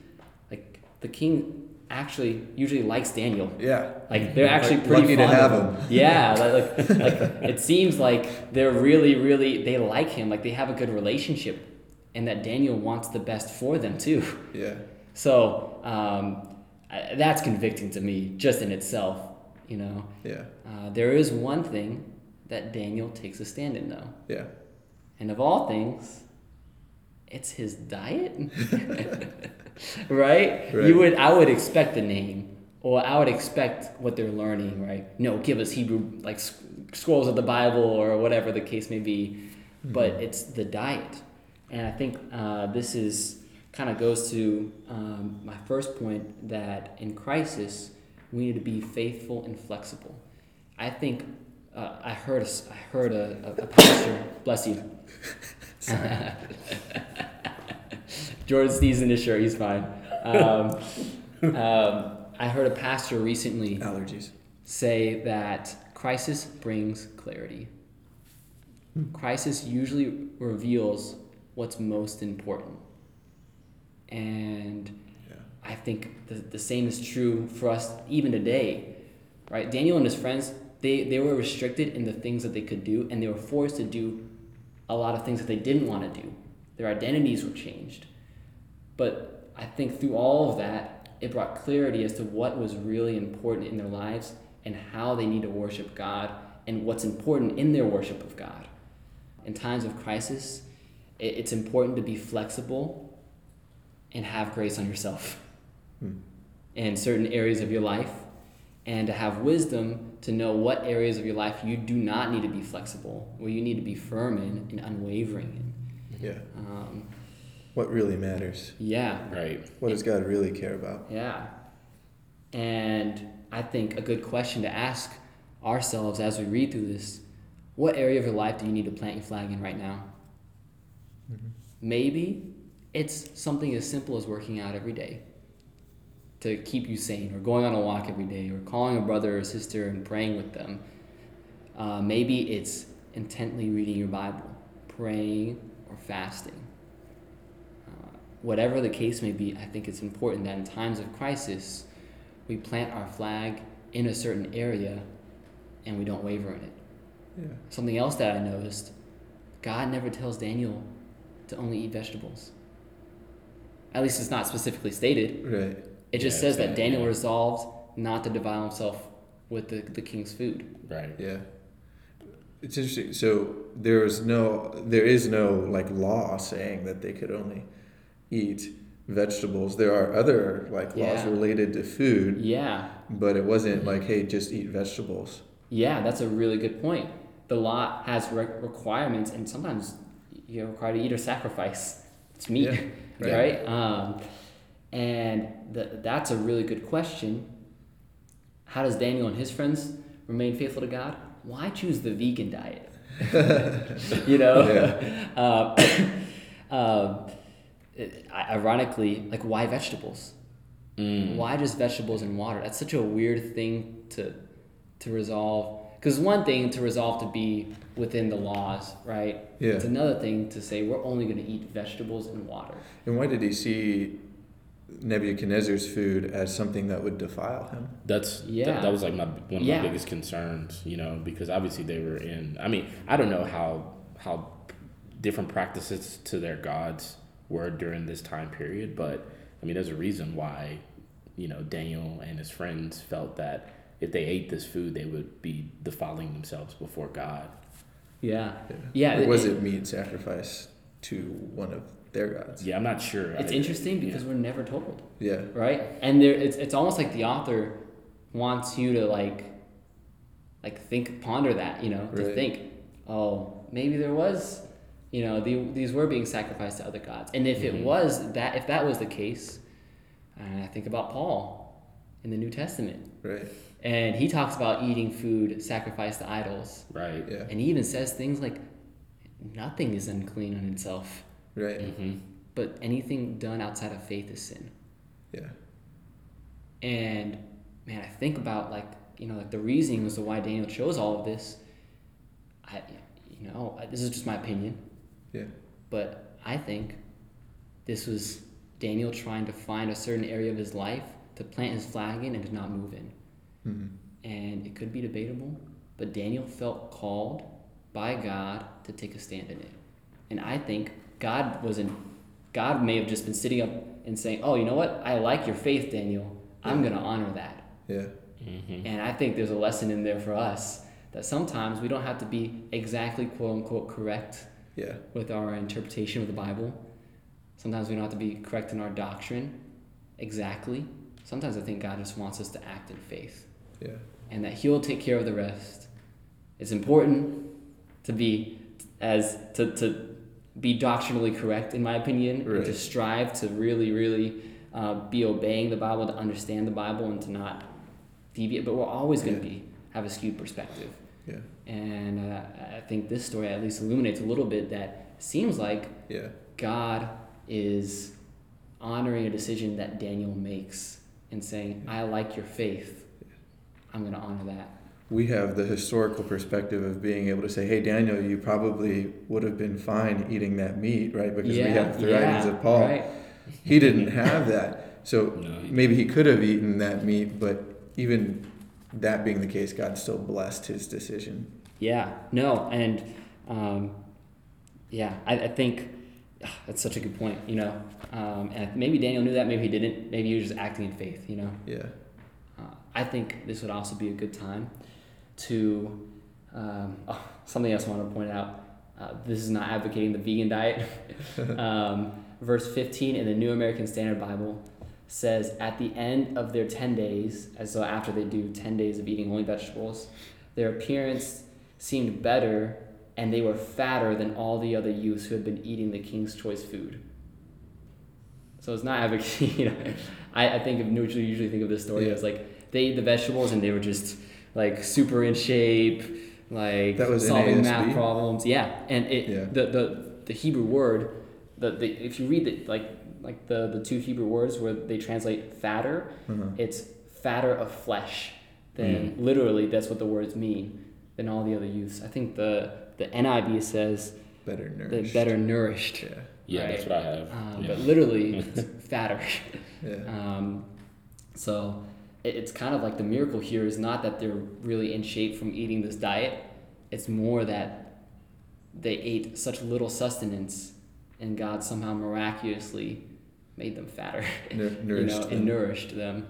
Speaker 2: like the king actually usually likes Daniel.
Speaker 1: Yeah.
Speaker 2: Like they're actually
Speaker 1: Like,
Speaker 2: pretty
Speaker 1: lucky to have
Speaker 2: of
Speaker 1: him.
Speaker 2: Yeah, like, like like it seems like they're really really they like him. Like they have a good relationship, and that Daniel wants the best for them too.
Speaker 1: Yeah.
Speaker 2: So um, I- that's convicting to me just in itself. You know,
Speaker 1: Yeah.
Speaker 2: uh, there is one thing that Daniel takes a stand in though,
Speaker 1: Yeah.
Speaker 2: and of all things, it's his diet. right?
Speaker 1: Right.
Speaker 2: You would I would expect the name or I would expect what they're learning, right? No, give us Hebrew like scrolls of the Bible or whatever the case may be, but it's the diet, and I think uh, this is kind of goes to um, my first point that in crisis we need to be faithful and flexible. I think uh, I heard a, I heard a, a, a pastor. Bless you. Jordan sneezed in his shirt. He's fine. Um, um, I heard a pastor recently
Speaker 1: Allergies.
Speaker 2: say that crisis brings clarity. Crisis usually reveals what's most important. And
Speaker 1: Yeah.
Speaker 2: I think the, the same is true for us even today, right? Daniel and his friends, they, they were restricted in the things that they could do, and they were forced to do a lot of things that they didn't want to do. Their identities were changed. But I think through all of that, it brought clarity as to what was really important in their lives and how they need to worship God and what's important in their worship of God. In times of crisis, it's important to be flexible and have grace on yourself
Speaker 1: Hmm.
Speaker 2: in certain areas of your life and to have wisdom to know what areas of your life you do not need to be flexible, where you need to be firm in and unwavering
Speaker 1: Yeah.
Speaker 2: Um,
Speaker 1: What really matters?
Speaker 2: yeah,
Speaker 3: Right.
Speaker 1: What does God really care about?
Speaker 2: yeah. And I think a good question to ask ourselves as we read through this what area of your life do you need to plant your flag in right now? Maybe it's something as simple as working out every day to keep you sane, or going on a walk every day, or calling a brother or sister and praying with them. Uh, maybe it's intently reading your Bible, praying, or fasting. Uh, whatever the case may be, I think it's important that in times of crisis, we plant our flag in a certain area and we don't waver in it.
Speaker 1: Yeah.
Speaker 2: Something else that I noticed God never tells Daniel to only eat vegetables. At least it's not specifically stated.
Speaker 1: Right.
Speaker 2: It just
Speaker 3: Yeah,
Speaker 2: says that Daniel
Speaker 3: yeah.
Speaker 2: resolved not to defile himself with the, the king's food.
Speaker 3: Right.
Speaker 1: Yeah. It's interesting. So there is no there is no like law saying that they could only eat vegetables. There are other like laws
Speaker 2: Yeah.
Speaker 1: related to food,
Speaker 2: Yeah,
Speaker 1: but it wasn't mm-hmm. like hey, just eat vegetables.
Speaker 2: yeah, that's a really good point. The law has re- requirements, and sometimes you're required to eat or sacrifice. It's meat,
Speaker 1: Yeah,
Speaker 2: right?
Speaker 1: right.
Speaker 2: Um, and th- that's a really good question. How does Daniel and his friends remain faithful to God? Why choose the vegan diet? you know, um, um, it- ironically, like why vegetables?
Speaker 3: Mm.
Speaker 2: Why just vegetables and water? That's such a weird thing to to resolve. Because one thing to resolve to be within the laws, right?
Speaker 1: Yeah.
Speaker 2: It's another thing to say we're only going to eat vegetables and water.
Speaker 1: And why did he see Nebuchadnezzar's food as something that would defile him?
Speaker 3: That's
Speaker 2: Yeah.
Speaker 3: that, that was like my one of
Speaker 2: Yeah.
Speaker 3: my biggest concerns, you know, because obviously they were in. I mean, I don't know how how different practices to their gods were during this time period, but I mean, there's a reason why, you know, Daniel and his friends felt that if they ate this food, they would be defiling themselves before God.
Speaker 2: Yeah. Yeah.
Speaker 1: Or was
Speaker 2: it-
Speaker 1: it meat sacrifice to one of their gods?
Speaker 3: Yeah, I'm not sure.
Speaker 2: It's
Speaker 3: I-
Speaker 2: interesting because
Speaker 3: yeah.
Speaker 2: we're never told,
Speaker 1: Yeah.
Speaker 2: right? And there, it's it's almost like the author wants you to like, like think, ponder that, you know, to think, oh, maybe there was, you know, the, these were being sacrificed to other gods, and if it
Speaker 3: Mhm.
Speaker 2: was that, if that was the case, I think about Paul in the New Testament,
Speaker 1: Right.
Speaker 2: And he talks about eating food sacrificed to idols,
Speaker 3: Right.
Speaker 1: Yeah.
Speaker 2: and he even says things like, nothing is unclean on itself.
Speaker 1: Right.
Speaker 3: hmm
Speaker 2: But anything done outside of faith is sin.
Speaker 1: Yeah.
Speaker 2: And man, I think about like you know like the reasoning as to why Daniel chose all of this. I you know I- this is just my opinion,
Speaker 1: Yeah.
Speaker 2: but I think this was Daniel trying to find a certain area of his life to plant his flag in and to not move in.
Speaker 1: Hmm
Speaker 2: And it could be debatable, but Daniel felt called by God to take a stand in it. And I think God wasn't, God may have just been sitting up and saying, Oh, you know what? I like your faith, Daniel. I'm going to honor that.
Speaker 1: Yeah.
Speaker 3: hmm
Speaker 2: And I think there's a lesson in there for us that sometimes we don't have to be exactly quote unquote correct
Speaker 1: Yeah.
Speaker 2: with our interpretation of the Bible. Sometimes we don't have to be correct in our doctrine exactly. Sometimes I think God just wants us to act in faith
Speaker 1: Yeah.
Speaker 2: and that he'll take care of the rest. It's important to be as to, to be doctrinally correct in my opinion and to strive to really really uh, be obeying the Bible to understand the Bible and to not deviate but we're always going to
Speaker 1: Yeah.
Speaker 2: be have a skewed perspective
Speaker 1: Yeah.
Speaker 2: And uh, I think this story at least illuminates a little bit that seems like
Speaker 1: Yeah.
Speaker 2: God is honoring a decision that Daniel makes and saying, I like your faith. I'm going to honor that.
Speaker 1: We have the historical perspective of being able to say, "Hey, Daniel, you probably would have been fine eating that meat, right?" Because we have the writings of Paul.
Speaker 2: Right.
Speaker 1: He didn't have that, so
Speaker 3: No, he-
Speaker 1: maybe he could have eaten that meat, but even that being the case, God still blessed his decision.
Speaker 2: Yeah, no, and um, yeah, I, I think ah, that's such a good point, you know. Um, and maybe Daniel knew that, maybe he didn't. Maybe he was just acting in faith, you know.
Speaker 1: Yeah.
Speaker 2: I think this would also be a good time to um, oh, something else I want to point out. Uh, this is not advocating the vegan diet. um, verse 15 in the New American Standard Bible says, At the end of their 10 days, as so after they do 10 days of eating only vegetables, their appearance seemed better and they were fatter than all the other youths who had been eating the king's choice food. So it's not advocating, you know, I, I think of usually usually think of this story
Speaker 1: Yeah.
Speaker 2: as like they ate the vegetables and they were just like super in shape, like
Speaker 1: That was
Speaker 2: solving
Speaker 1: NASB?
Speaker 2: math problems. Yeah, and it
Speaker 1: Yeah.
Speaker 2: the, the the Hebrew word, the, the if you read the like like the the two Hebrew words where they translate fatter,
Speaker 1: Uh-huh.
Speaker 2: it's fatter of flesh. Then literally that's what the words mean than all the other youths. I think the the NIV says
Speaker 1: Better
Speaker 2: the
Speaker 1: nourished.
Speaker 2: better nourished.
Speaker 1: Yeah.
Speaker 3: Yeah,
Speaker 2: Right.
Speaker 3: that's what I have.
Speaker 2: Um,
Speaker 3: yeah.
Speaker 2: But literally, fatter.
Speaker 1: Yeah.
Speaker 2: Um, so it, it's kind of like the miracle here is not that they're really in shape from eating this diet. It's more that they ate such little sustenance, and God somehow miraculously made them fatter.
Speaker 1: Nur-
Speaker 2: you know,
Speaker 1: them.
Speaker 2: and nourished them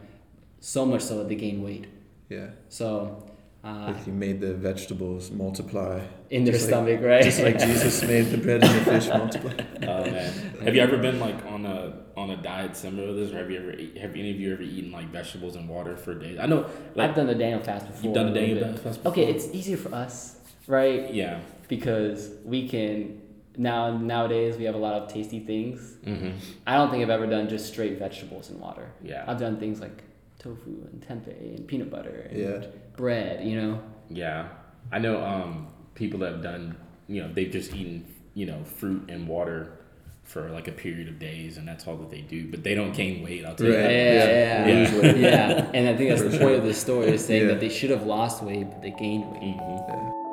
Speaker 2: so much so that they gained weight.
Speaker 1: Yeah.
Speaker 2: So. Uh,
Speaker 1: Like he made the vegetables multiply.
Speaker 2: in their
Speaker 1: Just like-
Speaker 2: stomach, right?
Speaker 1: Just like Jesus made the bread and the fish multiply.
Speaker 3: Oh man, have you ever been like on a on a diet similar to this, or have you ever eat, have any of you ever eaten like vegetables and water for days? I know, like
Speaker 2: I've done the Daniel fast before.
Speaker 3: you've done the Daniel
Speaker 2: bit.
Speaker 3: fast
Speaker 2: Okay, it's easier for us, right?
Speaker 3: yeah,
Speaker 2: because we can now nowadays we have a lot of tasty things.
Speaker 3: mm-hmm.
Speaker 2: I don't think I've ever done just straight vegetables and water.
Speaker 3: yeah,
Speaker 2: I've done things like tofu and tempeh and peanut butter and
Speaker 1: Yeah.
Speaker 2: bread. You know,
Speaker 3: yeah. I know um, people that have done, you know, they've just eaten, you know, fruit and water for like a period of days, and that's all that they do. But they don't gain weight. I'll tell you.
Speaker 1: Right.
Speaker 3: that.
Speaker 2: yeah,
Speaker 1: Yeah.
Speaker 2: yeah,
Speaker 1: Lose weight.
Speaker 2: yeah. And I think that's
Speaker 1: For
Speaker 2: the
Speaker 1: sure.
Speaker 2: point of this story is saying
Speaker 1: Yeah.
Speaker 2: that they should have lost weight, but they gained weight.
Speaker 3: Mhm.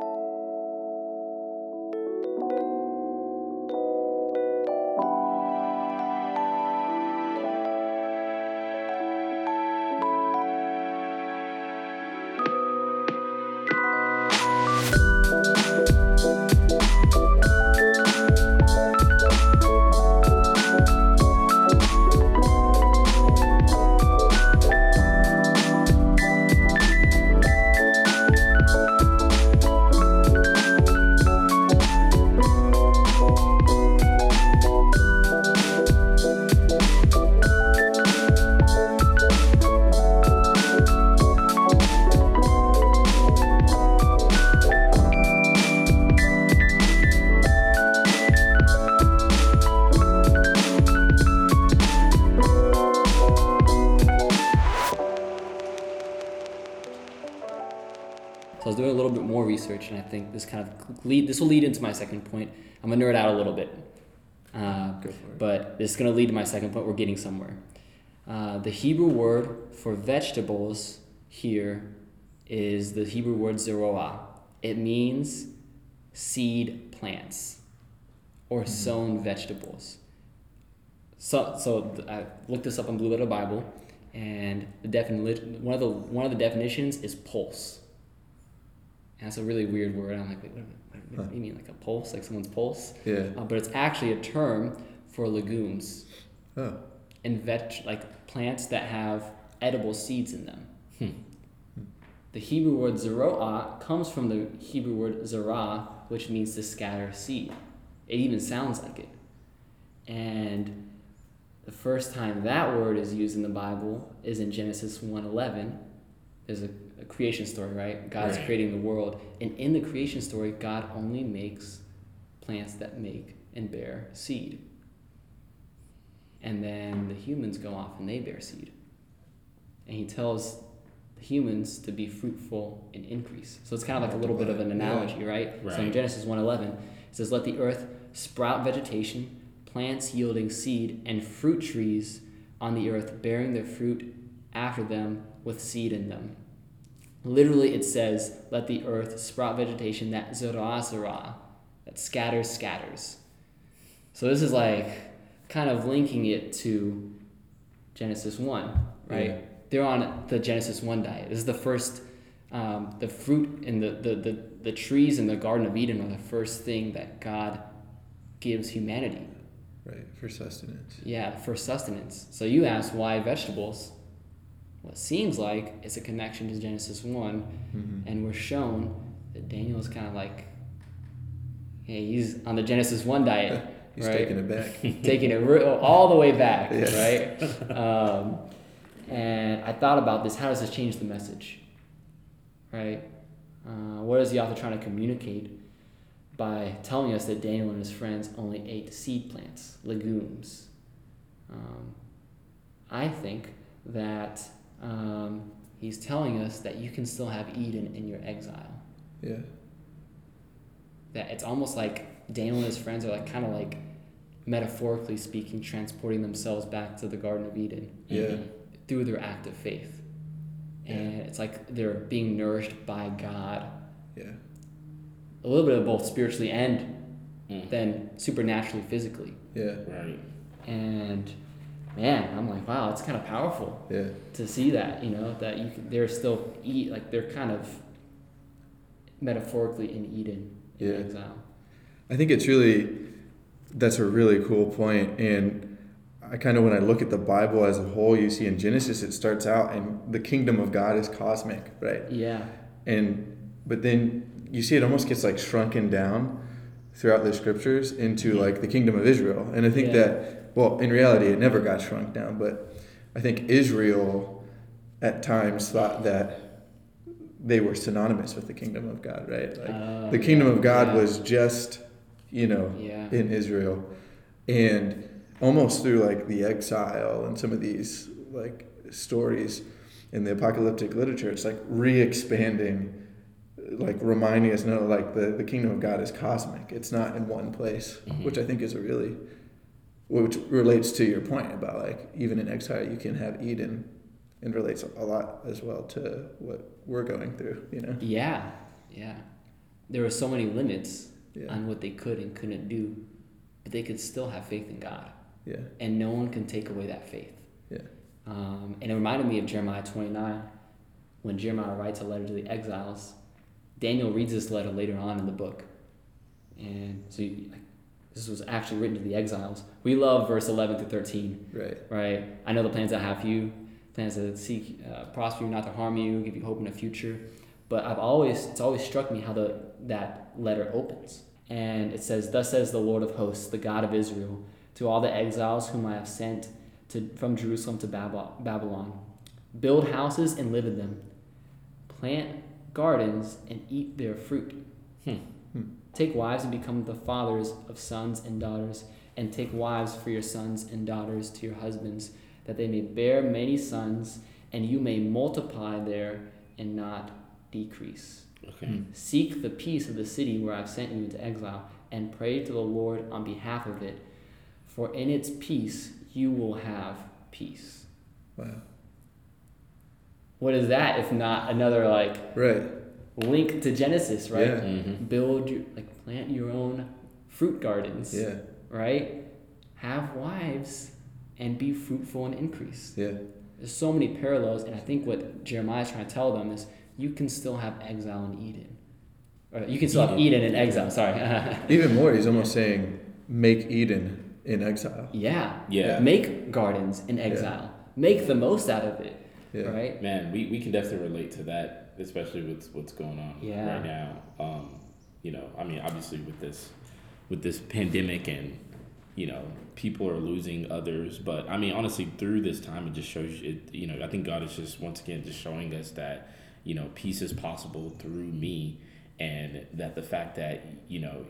Speaker 2: So I was doing a little bit more research, and I think this kind of lead. This will lead into my second point. I'm gonna nerd out a little bit, uh,
Speaker 1: Go for it.
Speaker 2: but this is gonna lead to my second point. We're getting somewhere. Uh, the Hebrew word for vegetables here is the Hebrew word zeroah. It means seed plants or sown vegetables. So, so I looked this up on Blue Letter Bible, and the defini- one of the one of the definitions is pulse. And that's a really weird word. I'm like, wait, what, what, you mean, like a pulse, like someone's pulse?
Speaker 1: Yeah.
Speaker 2: Uh, but it's actually a term for legumes
Speaker 1: Oh.
Speaker 2: and veg like plants that have edible seeds in them. The Hebrew word zeroah comes from the Hebrew word zerah, which means to scatter seed. It even sounds like it. And the first time that word is used in the Bible is in Genesis 1:11. There's a creation story, right? God's
Speaker 3: Right.
Speaker 2: creating the world, and in the creation story, God only makes plants that make and bear seed. And then the humans go off and they bear seed. And he tells the humans to be fruitful and increase. So it's kind of like a little bit of an analogy, right? So in Genesis 1:11, it says, "Let the earth sprout vegetation, plants yielding seed, and fruit trees on the earth, bearing their fruit after them with seed in them." Literally, it says, "Let the earth sprout vegetation that zara zara, that scatters scatters." So this is like kind of linking it to Genesis 1, right?
Speaker 1: Yeah.
Speaker 2: They're on the Genesis 1 diet. This is the first, um, the fruit and the, the, the, the trees in the Garden of Eden are the first thing that God gives humanity.
Speaker 1: Right, for sustenance.
Speaker 2: Yeah, for sustenance. So you ask why vegetables? It seems like it's a connection to Genesis 1,
Speaker 1: Mm-hmm.
Speaker 2: and we're shown that Daniel is kind of like, hey, he's on the Genesis 1 diet.
Speaker 1: He's
Speaker 2: right?
Speaker 1: taking it back.
Speaker 2: taking it all the way back,
Speaker 1: Yes.
Speaker 2: right? Um, and I thought about this. How does this change the message, right? Uh, what is the author trying to communicate by telling us that Daniel and his friends only ate seed plants, legumes? Um, I think that um, he's telling us that you can still have Eden in your exile.
Speaker 1: yeah.
Speaker 2: That it's almost like Daniel and his friends are like kind of like metaphorically speaking, transporting themselves back to the Garden of Eden
Speaker 1: Yeah.
Speaker 2: through their act of faith. And it's like they're being nourished by God,
Speaker 1: Yeah.
Speaker 2: a little bit of both spiritually and
Speaker 3: Mm.
Speaker 2: then supernaturally, physically.
Speaker 1: Yeah.
Speaker 3: Right.
Speaker 2: And man, I'm like, wow, it's kind of powerful
Speaker 1: Yeah.
Speaker 2: to see that, you know, that you they're still eat like they're kind of metaphorically in Eden in
Speaker 1: Yeah.
Speaker 2: exile.
Speaker 1: I think it's really that's a really cool point and I kind of when I look at the Bible as a whole you see in Genesis it starts out and the kingdom of God is cosmic right
Speaker 2: Yeah.
Speaker 1: and but then you see it almost gets like shrunken down throughout the scriptures into like the kingdom of Israel and I think
Speaker 2: Yeah.
Speaker 1: that well in reality it never got shrunk down but I think Israel at times thought that they were synonymous with the kingdom of God right like
Speaker 2: Oh,
Speaker 1: the kingdom of God
Speaker 2: yeah.
Speaker 1: was just you know
Speaker 2: Yeah.
Speaker 1: in Israel and almost through like the exile and some of these like stories in the apocalyptic literature it's like re-expanding like reminding us no like the, the kingdom of god is cosmic it's not in one place
Speaker 3: Mhm.
Speaker 1: which i think is a really which relates to your point about like even in exile you can have eden and relates a lot as well to what we're going through you know
Speaker 2: Yeah, yeah. There were so many limits
Speaker 1: yeah
Speaker 2: on what they could and couldn't do, but they could still have faith in God,
Speaker 1: yeah
Speaker 2: and no one can take away that faith.
Speaker 1: Yeah.
Speaker 2: Um, and it reminded me of Jeremiah 29, when Jeremiah writes a letter to the exiles. Daniel reads this letter later on in the book, and so you, like, this was actually written to the exiles. We love verse 11 to 13
Speaker 1: right
Speaker 2: right? I know the plans I have for you, plans to seek, uh, prosper you, not to harm you, give you hope in the future. But I've always, it's always struck me how the that letter opens, and it says, "Thus says the Lord of hosts, the God of Israel, to all the exiles whom I have sent to from Jerusalem to Babylon, build houses and live in them, plant gardens and eat their fruit."
Speaker 3: Hmm.
Speaker 2: Take wives and become the fathers of sons and daughters, and take wives for your sons and daughters to your husbands, that they may bear many sons, and you may multiply there and not decrease.
Speaker 3: Okay.
Speaker 1: Hmm.
Speaker 2: Seek the peace of the city where I've sent you into exile, and pray to the Lord on behalf of it, for in its peace you will have peace.
Speaker 1: wow
Speaker 2: What is that if not another like
Speaker 1: right
Speaker 2: link to Genesis, right?
Speaker 1: Yeah.
Speaker 3: Mm-hmm.
Speaker 2: Build your like plant your own fruit gardens.
Speaker 1: yeah
Speaker 2: right? Have wives and be fruitful and increase.
Speaker 1: yeah
Speaker 2: There's so many parallels, and I think what Jeremiah is trying to tell them is you can still have exile in Eden. Or you can still have Eden in exile, sorry.
Speaker 1: Even more, he's almost saying, make Eden in exile.
Speaker 2: yeah.
Speaker 3: Yeah.
Speaker 2: Make gardens in exile. Make the most out of it,
Speaker 1: Yeah.
Speaker 2: right?
Speaker 3: Man, we, we can definitely relate to that, especially with what's going on
Speaker 2: Yeah.
Speaker 3: right now. Um, you know, I mean, obviously with this with this pandemic and you know people are losing others, but I mean, honestly, through this time, it just shows you. It, you know, I think God is just once again just showing us that you know peace is possible through me, and that the fact that you know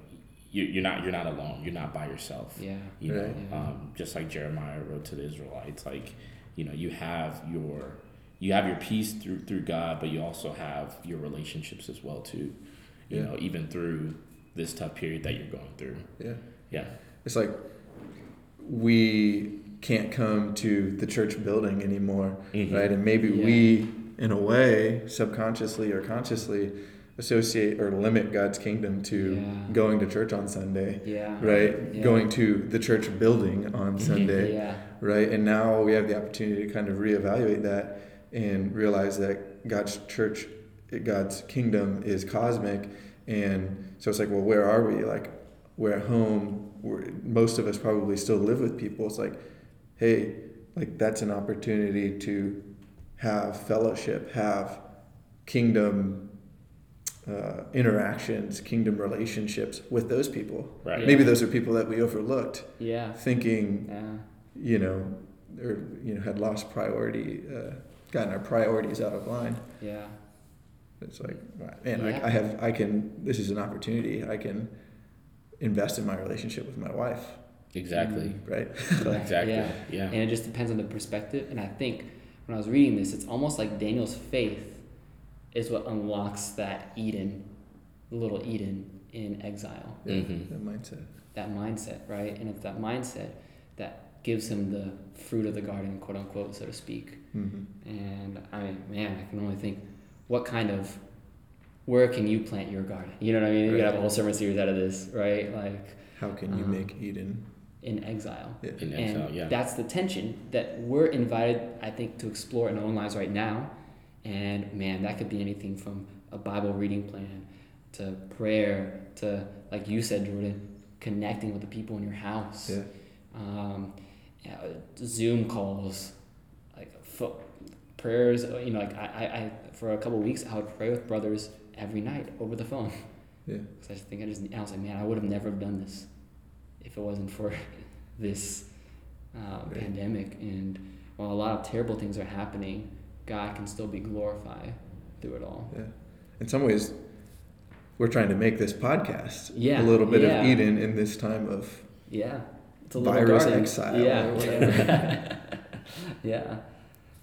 Speaker 3: you you're not you're not alone. You're not by yourself
Speaker 2: Yeah.
Speaker 3: you know
Speaker 1: Right.
Speaker 2: Yeah.
Speaker 3: um, just like jeremiah wrote to the israelites like you know you have your you have your peace through through God, but you also have your relationships as well too. You
Speaker 1: Yeah.
Speaker 3: know, even through this tough period that you're going through.
Speaker 1: Yeah.
Speaker 3: Yeah.
Speaker 1: It's like we can't come to the church building anymore,
Speaker 3: Mhm.
Speaker 1: right? And maybe
Speaker 2: Yeah.
Speaker 1: we, in a way, subconsciously or consciously, associate or limit God's kingdom to
Speaker 2: Yeah.
Speaker 1: going to church on Sunday,
Speaker 2: Yeah.
Speaker 1: right?
Speaker 2: Yeah.
Speaker 1: Going to the church building on Sunday,
Speaker 2: Yeah.
Speaker 1: right? And now we have the opportunity to kind of reevaluate that and realize that God's church, God's kingdom is cosmic. And so it's like, well, where are we? Like, we're at home. We're, most of us probably still live with people. It's like, hey, like that's an opportunity to have fellowship, have kingdom uh, interactions, kingdom relationships with those people.
Speaker 3: Right.
Speaker 1: Maybe those are people that we overlooked,
Speaker 2: Yeah.
Speaker 1: thinking
Speaker 2: Yeah.
Speaker 1: you know, or you know, had lost priority, uh, gotten our priorities out of line.
Speaker 2: Yeah.
Speaker 1: It's like, man,
Speaker 2: Yeah.
Speaker 1: I, I have, I can. This is an opportunity. I can invest in my relationship with my wife,
Speaker 3: Exactly.
Speaker 1: right?
Speaker 3: Exactly.
Speaker 2: Yeah.
Speaker 3: Yeah.
Speaker 2: And it just depends on the perspective. And I think when I was reading this, it's almost like Daniel's faith is what unlocks that Eden, little Eden in exile.
Speaker 1: Yeah,
Speaker 3: Mhm.
Speaker 1: That mindset.
Speaker 2: That mindset, right? And it's that mindset that gives him the fruit of the garden, quote unquote, so to speak.
Speaker 1: Mm-hmm.
Speaker 2: And I mean, man, I can only think, what kind of, where can you plant your garden? You know what I mean? You could have a whole sermon series out of this, right? Like
Speaker 1: How can you
Speaker 2: Uh-huh.
Speaker 1: make Eden?
Speaker 2: in exile.
Speaker 1: Yeah.
Speaker 3: In
Speaker 2: and
Speaker 3: exile, yeah.
Speaker 2: that's the tension that we're invited, I think, to explore in our own lives right now. And man, that could be anything from a Bible reading plan to prayer to, like you said, Jordan, connecting with the people in your house.
Speaker 1: Yeah.
Speaker 2: Um, yeah, Zoom calls, like fo- prayers. uh, You know, like I, I, I, for a couple of weeks, I would pray with brothers every night over the phone.
Speaker 1: Yeah.
Speaker 2: Because I just think I just, I was like, man, I would have never done this if it wasn't for this uh,
Speaker 1: Right.
Speaker 2: pandemic. And while a lot of terrible things are happening, God can still be glorified through it all.
Speaker 1: Yeah. In some ways, we're trying to make this podcast
Speaker 2: Yeah,
Speaker 1: a little bit
Speaker 2: yeah.
Speaker 1: of Eden in this time of
Speaker 2: Yeah, it's a little
Speaker 1: virus exile
Speaker 2: Yeah, yeah.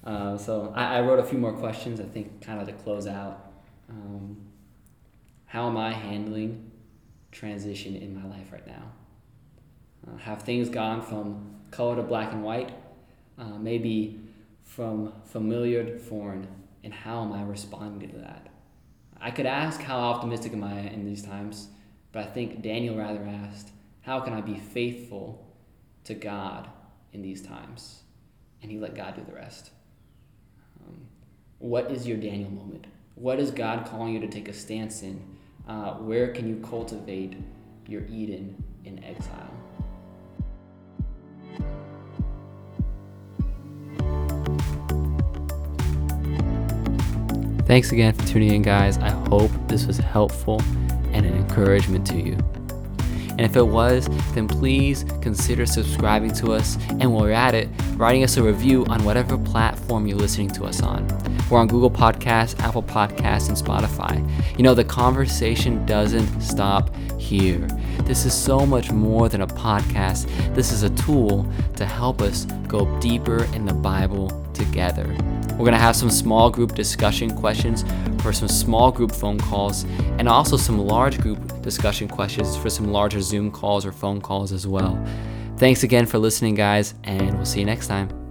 Speaker 2: Uh, so I, I wrote a few more questions. I think kind of to close out. Um, how am I handling transition in my life right now? Uh, have things gone from color to black and white? Uh, maybe from familiar to foreign, and how am I responding to that? I could ask, how optimistic am I in these times? But I think Daniel rather asked, how can I be faithful to God in these times? And he let God do the rest. Um, what is your Daniel moment? What is God calling you to take a stance in? Uh, where can you cultivate your Eden in exile? Thanks again for tuning in, guys. I hope this was helpful and an encouragement to you. And if it was, then please consider subscribing to us. And while you're at it, writing us a review on whatever platform you're listening to us on. We're on Google Podcasts, Apple Podcasts, and Spotify. You know, the conversation doesn't stop here. This is so much more than a podcast. This is a tool to help us go deeper in the Bible together. We're to have some small group discussion questions for some small group phone calls, and also some large group discussion questions for some larger Zoom calls or phone calls as well. Thanks again for listening, guys, and we'll see you next time.